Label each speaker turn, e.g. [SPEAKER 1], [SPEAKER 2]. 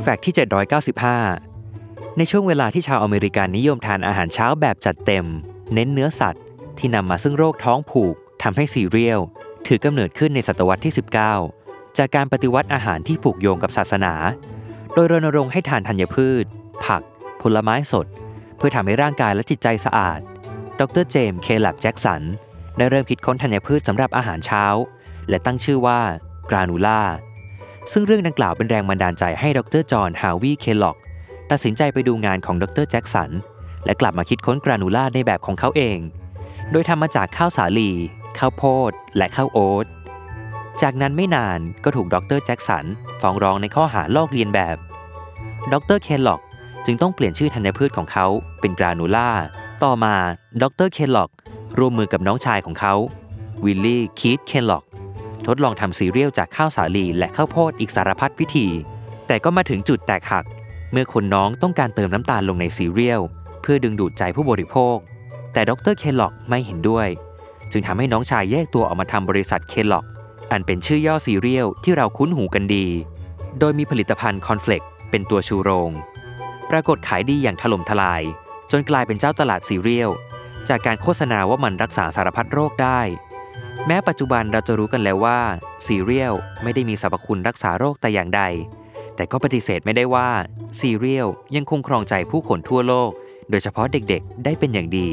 [SPEAKER 1] Fact ที่ 795 ในช่วงเวลาที่ชาวอเมริกันนิยมทานอาหารเช้าแบบจัดเต็ม เน้นเนื้อสัตว์ ที่นำมาซึ่งโรคท้องผูกทำให้ซีเรียลถือกำเนิดขึ้นในศตวรรษที่ 19 จากการปฏิวัติอาหารที่ผูกโยงกับศาสนา โดยรณรงค์ให้ทานธัญพืช ผัก ผลไม้สด เพื่อทำให้ร่างกายและจิตใจสะอาด ดรเจมส์ เคเล็บแจ็กสัน ได้เริ่มคิดค้นธัญพืชสำหรับอาหารเช้า และตั้งชื่อว่ากรานูล่า ซึ่งเรื่องดังกล่าวเป็นแรงบันดาลใจให้ดรจอห์นฮาวีเคลล็อกตัดสินใจไปดูงานของดรแจ็คสัน และกลับมาคิดค้นกรานูล่าในแบบของเขาเอง โดยทำมาจากข้าวสาลีข้าวโพด และข้าวโอ๊ต จากนั้นไม่นานก็ถูกดรแจ็คสันฟ้องร้องในข้อหาลอกเลียนแบบ ดรเคลล็อกจึงต้องเปลี่ยนชื่อธัญพืชของเขาเป็นกรานูล่า ต่อมาดรเคลล็อกร่วมมือกับน้องชายของเขา วิลล์ คีธ เคลล็อก ทดลองทำซีเรียลจากข้าวสาลีและข้าวโพดอีกสารพัดวิธี แต่ก็มาถึงจุดแตกหัก เมื่อคนน้องต้องการเติมน้ำตาลลงในซีเรียลเพื่อดึงดูดใจผู้บริโภค แต่ดรเคลล็อกไม่เห็นด้วย จึงทำให้น้องชายแยกตัวออกมาทำบริษัทเคลล็อกอันเป็นชื่อยี่ห้อซีเรียลที่เราคุ้นหูกันดี โดยมีผลิตภัณฑ์ corn flake เป็นตัวชูโรง ปรากฏขายดีอย่างถล่มทลาย จนกลายเป็นเจ้าตลาดซีเรียลจากการโฆษณาว่ามันรักษาสารพัดโรคได้ แม้ปัจจุบันเราจะรู้กันแล้วว่าซีเรียลไม่ได้มีสรรพคุณรักษาโรคแต่อย่างใด แต่ก็ปฏิเสธไม่ได้ว่าซีเรียลยังคงครองใจผู้คนทั่วโลก โดยเฉพาะเด็กๆ ได้เป็นอย่างดี